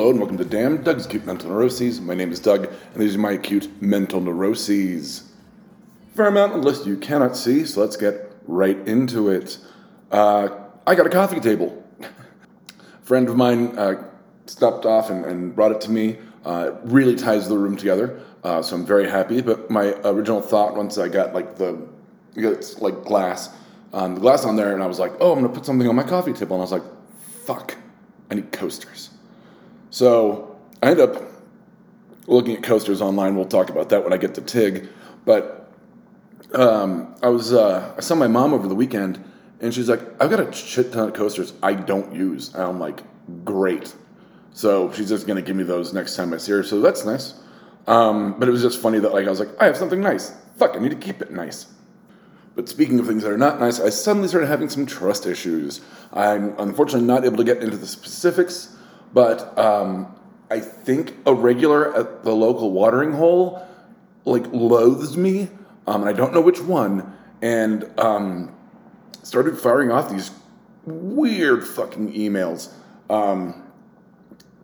Hello and welcome to Damn Doug's Acute Mental Neuroses. My name is Doug, and these are my acute mental neuroses. Fair amount of list you cannot see, so let's get right into it. Uh, I got a coffee table. a friend of mine uh, stopped off and, and, brought it to me. Uh, it really ties the room together, uh, so I'm very happy. But my original thought, once I got like the it's like glass, um, the glass on there, and I was like, oh, I'm gonna put something on my coffee table, and I was like, fuck, I need coasters. So I end up looking at coasters online. We'll talk about that when I get to TIG. But um, I was uh, I saw my mom over the weekend, and she's like, "I've got a shit ton of coasters I don't use." And I'm like, "Great." So she's just gonna give me those next time I see her. So that's nice. Um, but it was just funny that like I was like, I have something nice. Fuck, I need to keep it nice. But speaking of things that are not nice, I suddenly started having some trust issues. I'm unfortunately not able to get into the specifics, but um, I think a regular at the local watering hole like loathes me, um, and I don't know which one, and um, started firing off these weird fucking emails um,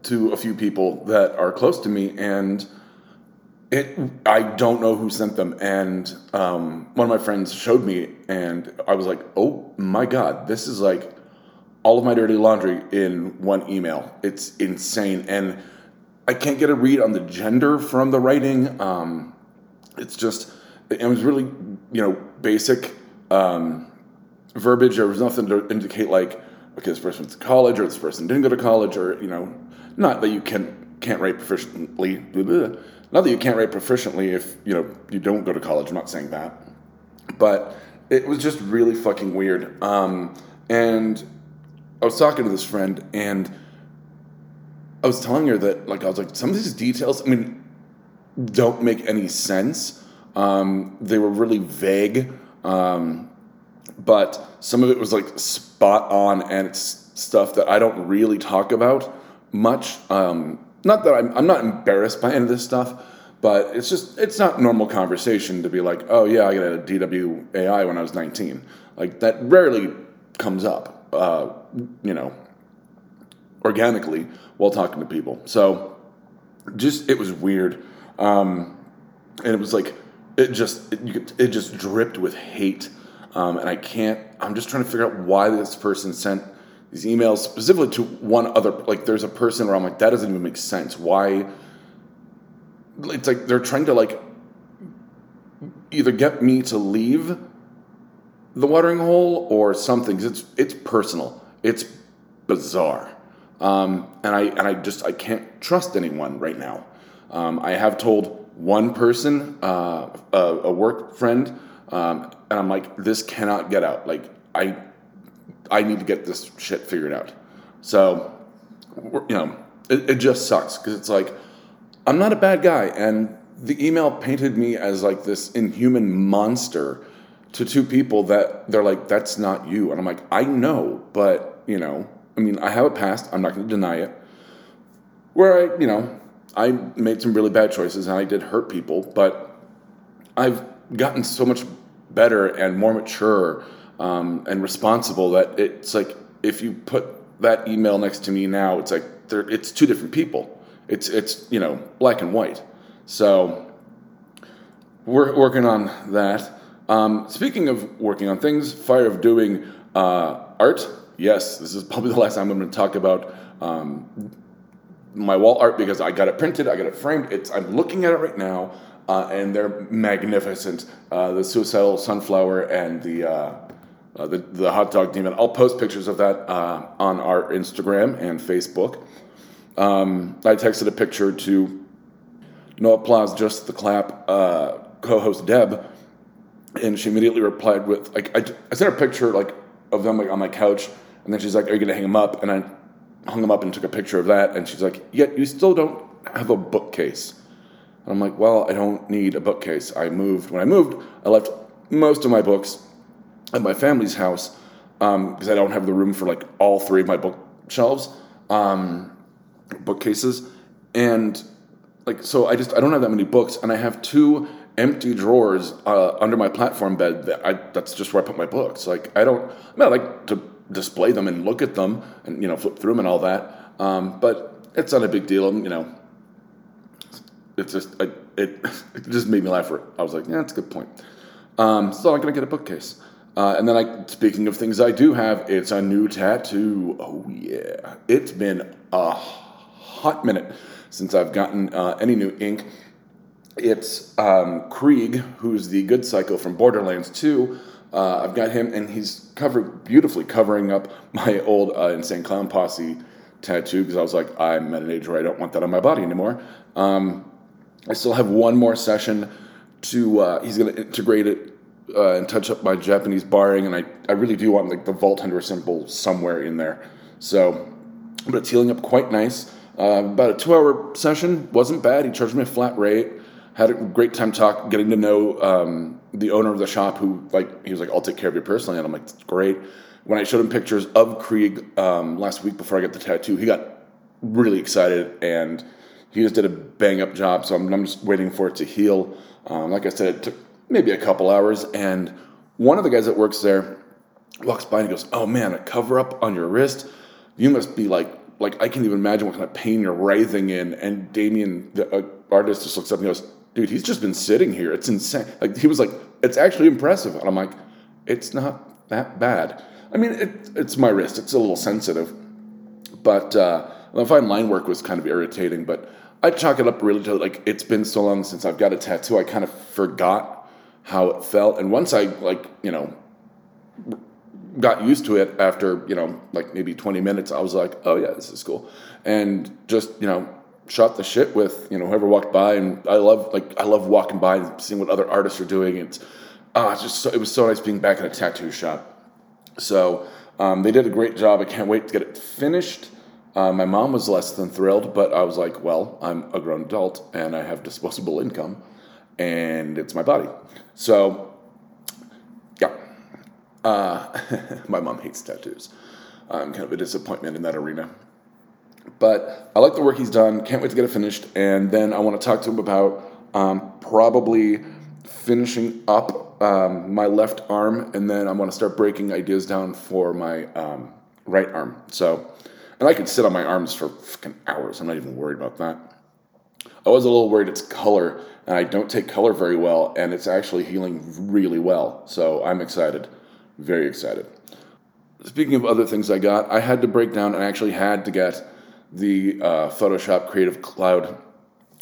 to a few people that are close to me, and it I don't know who sent them, and um, one of my friends showed me, and I was like, oh my god, this is like all of my dirty laundry in one email. It's insane. And I can't get a read on the gender from the writing. Um, it's just, it was really, you know, basic um, verbiage. There was nothing to indicate like, okay, this person went to college or this person didn't go to college or, you know, not that you can, can't write proficiently. Blah, blah. Not that you can't write proficiently if, you know, you don't go to college. I'm not saying that. But it was just really fucking weird. Um, and I was talking to this friend and I was telling her that like I was like some of these details I mean don't make any sense. Um, they were really vague, um, but some of it was like spot on and it's stuff that I don't really talk about much. Um, not that I'm, I'm not embarrassed by any of this stuff, but it's just it's not normal conversation to be like, oh yeah, I got a DWAI when I was 19. Like that rarely comes up uh, you know, organically while talking to people. So just it was weird, um, and it was like it just it, could, it just dripped with hate, um, and I can't. I'm just trying to figure out why this person sent these emails specifically to one other. Like, there's a person where I'm like, that doesn't even make sense. Why? It's like they're trying to like either get me to leave the watering hole or something. It's it's personal. It's bizarre, um, and I and I just I can't trust anyone right now. Um, I have told one person, uh, a, a, work friend, um, and I'm like, this cannot get out. Like I I need to get this shit figured out. So you know, it, it just sucks because it's like I'm not a bad guy, and the email painted me as like this inhuman monster to two people that they're like, that's not you. And I'm like, I know, but, you know, I mean, I have a past. I'm not going to deny it. Where I, you know, I made some really bad choices and I did hurt people, but I've gotten so much better and more mature um, and responsible that it's like if you put that email next to me now, it's like it's two different people. It's it's you know black and white. So we're working on that. Um, speaking of working on things, fire of doing uh, art. Yes, this is probably the last time I'm going to talk about um, my wall art because I got it printed, I got it framed. It's I'm looking at it right now, uh, and they're magnificent. Uh, the suicidal sunflower and the, uh, uh, the the hot dog demon. I'll post pictures of that uh, on our Instagram and Facebook. Um, I texted a picture to no applause, just the clap. co-host Deb and she immediately replied with like I, I sent her a picture like of them like on my couch and then she's like are you gonna hang them up? And i hung them up and took a picture of that and she's like yet you still don't have a bookcase. And i'm like well i don't need a bookcase. I moved when i moved i left most of my books at my family's house because um, i don't have the room for like all three of my bookshelves um, bookcases and like so i just i don't have that many books and i have two empty drawers uh, under my platform bed. That I, that's just where I put my books. Like I don't, I, mean, I like to display them and look at them and you know flip through them and all that. Um, but it's not a big deal. You know, it's just I, it it just made me laugh. For it. I was like, yeah, that's a good point. Um, so I'm gonna get a bookcase. Uh, and then I, speaking of things I do have, it's a new tattoo. Oh yeah, it's been a hot minute since I've gotten uh, any new ink. It's um, Krieg, who's the good psycho from Borderlands 2. Uh, I've got him, and he's covered beautifully covering up my old uh, Insane Clown Posse tattoo because I was like, I'm at an age where I don't want that on my body anymore. Um, I still have one more session to. Uh, he's going to integrate it uh, and touch up my Japanese barring, and I, I really do want like the Vault Hunter symbol somewhere in there. So, but it's healing up quite nice. Uh, about a two-hour session wasn't bad. He charged me a flat rate. Had a great time talk, getting to know um, the owner of the shop, who like he was like, "I'll take care of you personally," and I'm like, "Great." When I showed him pictures of Krieg um, last week before I got the tattoo, he got really excited and he just did a bang up job. So I'm, I'm just waiting for it to heal. Um, like I said, it took maybe a couple hours. And one of the guys that works there walks by and goes, "Oh man, a cover up on your wrist. You must be like like I can't even imagine what kind of pain you're writhing in." And Damien, the uh, artist, just looks up and goes, "Dude, he's just been sitting here. It's insane." Like he was like, "It's actually impressive." And I'm like, "It's not that bad." I mean, it, it's my wrist. It's a little sensitive, but uh, the fine line work was kind of irritating. But I chalk it up really to like it's been so long since I've got a tattoo. I kind of forgot how it felt, and once I like you know got used to it after you know like maybe 20 minutes i was like oh yeah this is cool and just you know shot the shit with you know whoever walked by. And i love like i love walking by and seeing what other artists are doing. It's ah it's just so, it was so nice being back in a tattoo shop. So um, they did a great job. I can't wait to get it finished. Uh, my mom was less than thrilled but i was like well i'm a grown adult and i have disposable income and it's my body. So yeah. Uh, my mom hates tattoos. I'm kind of a disappointment in that arena. But I like the work he's done. Can't wait to get it finished. And then I want to talk to him about um, probably finishing up um, my left arm. And then I want to start breaking ideas down for my um, right arm. So, and I can sit on my arms for fucking hours. I'm not even worried about that. I was a little worried it's color, and I don't take color very well, and it's actually healing really well. So I'm excited. Very excited. Speaking of other things I got, I had to break down and actually had to get the uh, Photoshop Creative Cloud,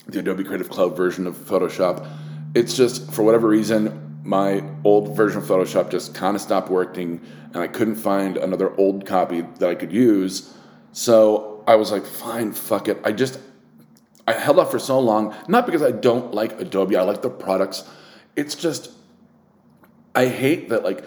the Adobe Creative Cloud version of Photoshop. It's just, for whatever reason, my old version of Photoshop just kind of stopped working and I couldn't find another old copy that I could use. So I was like, fine, fuck it. I just, I held off for so long, not because I don't like Adobe, I like the products. It's just, I hate that, like,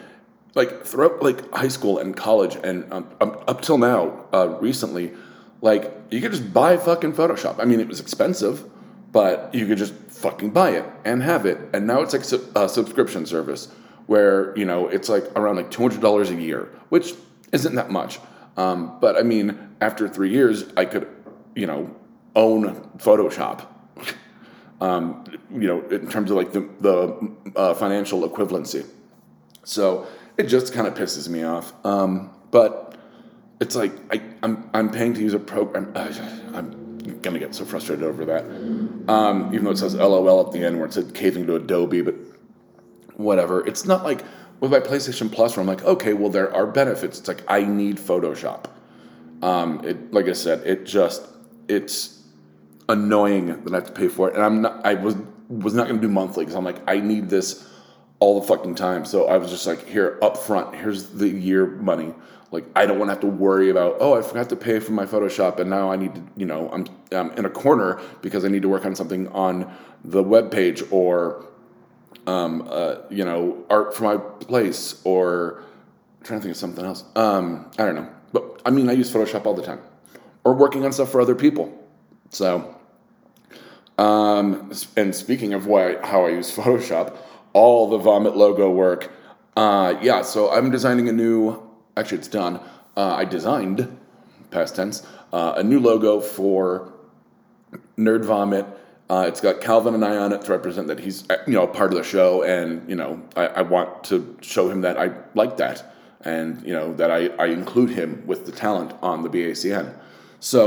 like throughout like high school and college and um, up till now, uh, recently, like you could just buy fucking Photoshop. I mean, it was expensive, but you could just fucking buy it and have it. And now it's like a subscription service where you know it's like around like two hundred dollars a year, which isn't that much. Um, but I mean, after three years, I could, you know, own Photoshop. um, you know, in terms of like the the uh, financial equivalency. So it just kind of pisses me off. Um, but it's like I, I'm I'm paying to use a program. Uh, I'm gonna get so frustrated over that. Um, even though it says LOL at the end, where it said caving to Adobe, but whatever. It's not like with my PlayStation Plus, where I'm like, okay, well there are benefits. It's like I need Photoshop. Um, it like I said, it just it's annoying that I have to pay for it, and I'm not. I was was not going to do monthly because I'm like, I need this all the fucking time. So I was just like, here up front, here's the year money. Like I don't want to have to worry about, oh, I forgot to pay for my Photoshop and now I need to, you know, I'm, I'm in a corner because I need to work on something on the web page or um, uh, you know, art for my place or I'm trying to think of something else. Um, I don't know. But I mean I use Photoshop all the time. Or working on stuff for other people. So um, and speaking of why how I use Photoshop, all the Vomit logo work. Uh, yeah, so I'm designing a new, actually, it's done. Uh, I designed, past tense, uh, a new logo for Nerd Vomit. Uh, it's got Calvin and I on it to represent that he's you know part of the show, and you know I, I want to show him that I like that, and you know that I, I include him with the talent on the BACN. So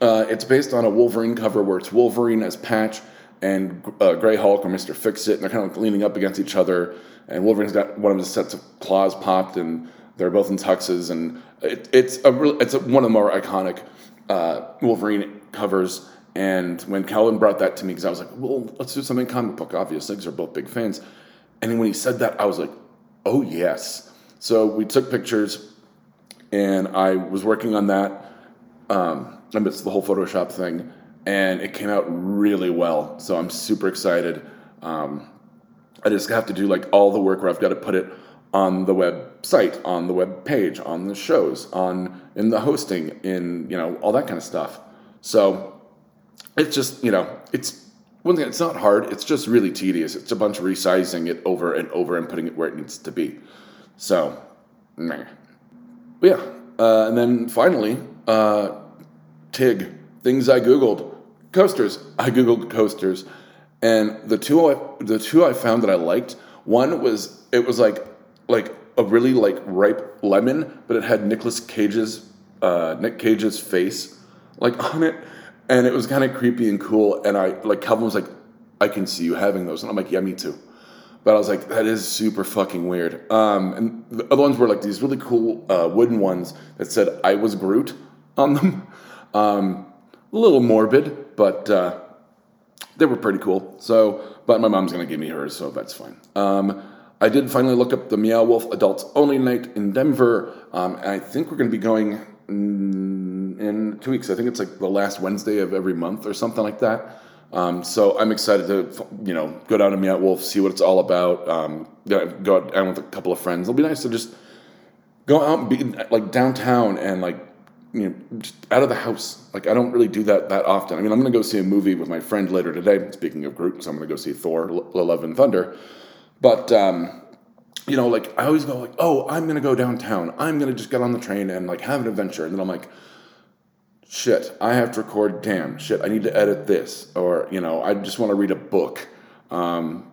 Uh, it's based on a Wolverine cover where it's Wolverine as Patch and uh, Grey Hulk or Mister Fix It, and they're kind of leaning up against each other. And Wolverine's got one of his sets of claws popped, and they're both in tuxes, and it, it's a it's a, one of the more iconic uh, Wolverine covers. And when Calvin brought that to me, because I was like, well, let's do something comic book, obviously, because we're both big fans. And when he said that, I was like, oh yes. So we took pictures, and I was working on that um, amidst the whole Photoshop thing, and it came out really well. So I'm super excited. Um, I just have to do like all the work where I've got to put it on the website, on the web page, on the shows, on in the hosting, in you know all that kind of stuff. So it's just you know it's one thing. It's not hard. It's just really tedious. It's a bunch of resizing it over and over and putting it where it needs to be. So, meh. Yeah, uh, and then finally, uh, Tig things I googled coasters. I googled coasters, and the two I, the two I found that I liked. One was it was like like a really like ripe lemon, but it had Nicolas Cage's uh, Nick Cage's face like on it, and it was kind of creepy and cool. And I like Calvin was like, "I can see you having those," and I'm like, "Yeah, me too." But I was like, "That is super fucking weird." Um, and the other ones were like these really cool uh, wooden ones that said "I was Groot" on them. Um, a little morbid, but uh, they were pretty cool. So, but my mom's gonna give me hers, so that's fine. Um, I did finally look up the Meow Wolf Adults Only Night in Denver. Um, I think we're to be going in two weeks. I think it's like the last Wednesday of every month or something like that. Um, so I'm excited to, you know, go down to Meow Wolf, see what it's all about. Um, go out with a couple of friends. It'll be nice to just go out and be like downtown and like, you know, just out of the house. Like I don't really do that that often. I mean, I'm going to go see a movie with my friend later today. Speaking of Groot, so I'm going to go see Thor: Love and Thunder. But um, you know, like I always go like, oh, I'm gonna go downtown. I'm gonna just get on the train and like have an adventure. And then I'm like, shit, I have to record. Damn, shit, I need to edit this, or you know, I just want to read a book. Um,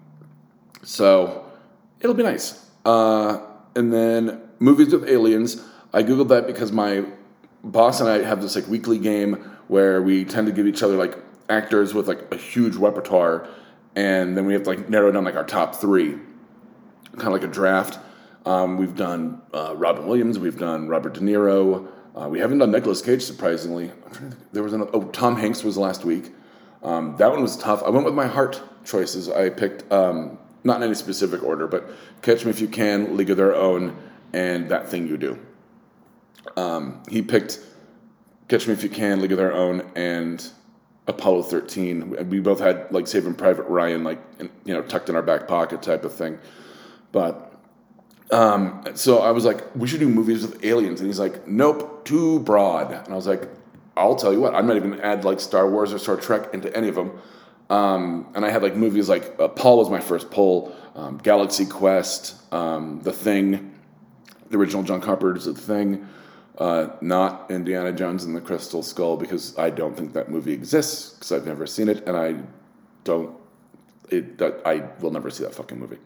so it'll be nice. Uh, and then movies with aliens. I googled that because my boss and I have this like weekly game where we tend to give each other like actors with like a huge repertoire and then we have to like narrow down like our top three, kind of like a draft. Um, we've done uh, Robin Williams, we've done Robert De Niro. Uh, we haven't done Nicolas Cage, surprisingly. There was an oh Tom Hanks was last week. Um, that one was tough. I went with my heart choices. I picked um, not in any specific order, but Catch Me If You Can, League of Their Own, and That Thing You Do. Um, he picked Catch Me If You Can, League of Their Own, and Apollo 13. We both had like Saving Private Ryan, like you know, tucked in our back pocket type of thing. But um, so I was like, we should do movies with aliens, and he's like, nope, too broad. And I was like, I'll tell you what, I'm not even add like Star Wars or Star Trek into any of them. Um, and I had like movies like uh, Paul was my first pull, um, Galaxy Quest, um, The Thing, the original John Carpenter's The Thing. Uh, not Indiana Jones and the Crystal Skull because I don't think that movie exists because I've never seen it and I don't. It that I will never see that fucking movie.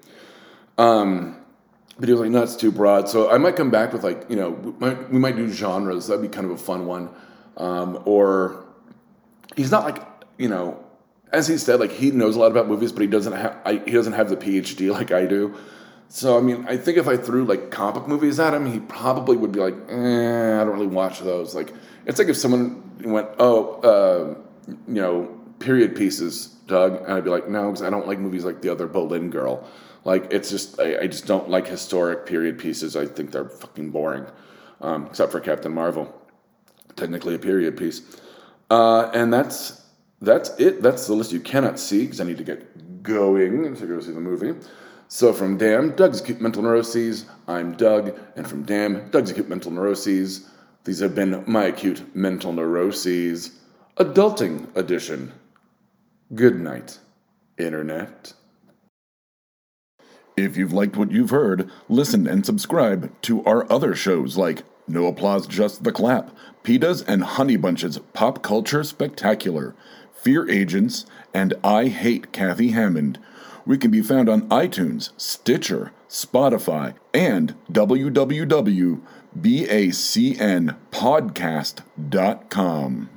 Um, but he was like, no, it's too broad. So I might come back with like, you know, we might, we might do genres. That'd be kind of a fun one. Um, or he's not like, you know, as he said, like he knows a lot about movies, but he doesn't have he doesn't have the PhD like I do. So I mean, I think if I threw like comic movies at him, he probably would be like, eh, I don't really watch those. Like, it's like if someone went, oh, uh, you know, period pieces, Doug, and I'd be like, no, because I don't like movies like the other Boleyn Girl. Like, it's just I, I, just don't like historic period pieces. I think they're fucking boring, um, except for Captain Marvel, technically a period piece. Uh, and that's that's it. That's the list you cannot see because I need to get going to go see the movie. So from DAM, Doug's Acute Mental Neuroses, I'm Doug, and from DAM, Doug's Acute Mental Neuroses, these have been my acute mental neuroses, adulting edition. Good night, Internet. If you've liked what you've heard, listen and subscribe to our other shows like No Applause, Just the Clap, PETA's and Honey Bunch's Pop Culture Spectacular, Fear Agents, and I Hate Kathy Hammond we can be found on iTunes, Stitcher, Spotify, and www.bacnpodcast.com.